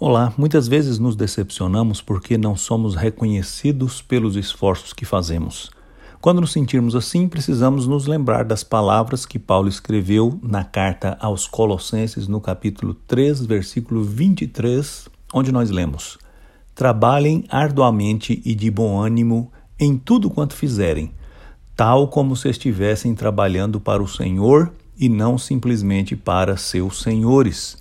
Olá, muitas vezes nos decepcionamos porque não somos reconhecidos pelos esforços que fazemos. Quando nos sentirmos assim, precisamos nos lembrar das palavras que Paulo escreveu na carta aos Colossenses, no capítulo 3, versículo 23, onde nós lemos: Trabalhem arduamente e de bom ânimo em tudo quanto fizerem, tal como se estivessem trabalhando para o Senhor e não simplesmente para seus senhores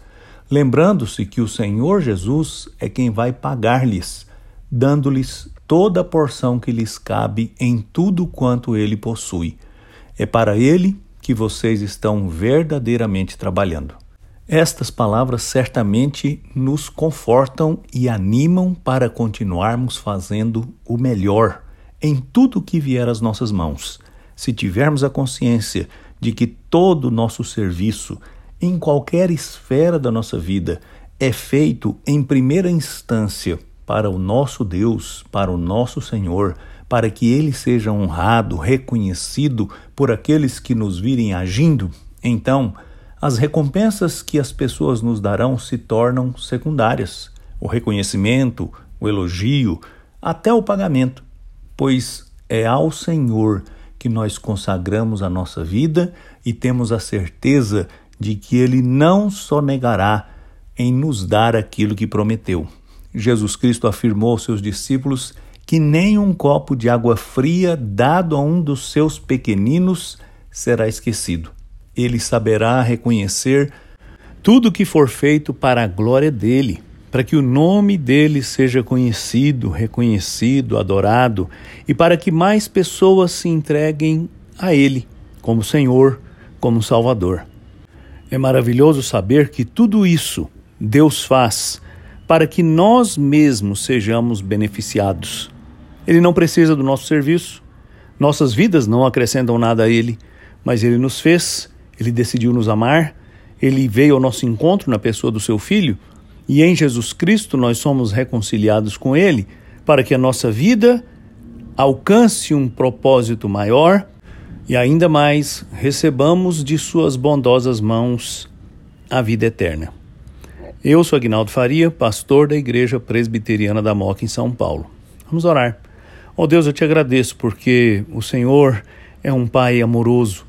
lembrando-se que o Senhor Jesus é quem vai pagar-lhes, dando-lhes toda a porção que lhes cabe em tudo quanto ele possui. É para ele que vocês estão verdadeiramente trabalhando. Estas palavras certamente nos confortam e animam para continuarmos fazendo o melhor em tudo que vier às nossas mãos. Se tivermos a consciência de que todo o nosso serviço em qualquer esfera da nossa vida é feito em primeira instância para o nosso Deus, para o nosso Senhor, para que ele seja honrado, reconhecido por aqueles que nos virem agindo, então as recompensas que as pessoas nos darão se tornam secundárias. O reconhecimento, o elogio, até o pagamento, pois é ao Senhor que nós consagramos a nossa vida e temos a certeza de que ele não sonegará em nos dar aquilo que prometeu. Jesus Cristo afirmou aos seus discípulos que nem um copo de água fria dado a um dos seus pequeninos será esquecido. Ele saberá reconhecer tudo que for feito para a glória dele, para que o nome dele seja conhecido, reconhecido, adorado e para que mais pessoas se entreguem a ele como Senhor, como Salvador. É maravilhoso saber que tudo isso Deus faz para que nós mesmos sejamos beneficiados. Ele não precisa do nosso serviço, nossas vidas não acrescentam nada a Ele, mas Ele nos fez, Ele decidiu nos amar, Ele veio ao nosso encontro na pessoa do Seu Filho e em Jesus Cristo nós somos reconciliados com Ele para que a nossa vida alcance um propósito maior e ainda mais recebamos de Suas bondosas mãos a vida eterna. Eu sou Agnaldo Faria, pastor da Igreja Presbiteriana da Moca em São Paulo. Vamos orar. Oh Deus, eu te agradeço porque o Senhor é um Pai amoroso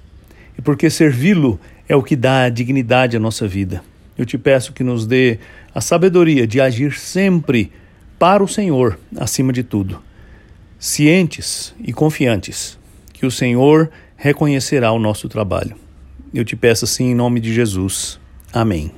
e porque servi-lo é o que dá dignidade à nossa vida. Eu te peço que nos dê a sabedoria de agir sempre para o Senhor acima de tudo, cientes e confiantes que o Senhor reconhecerá o nosso trabalho. Eu te peço assim em nome de Jesus. Amém.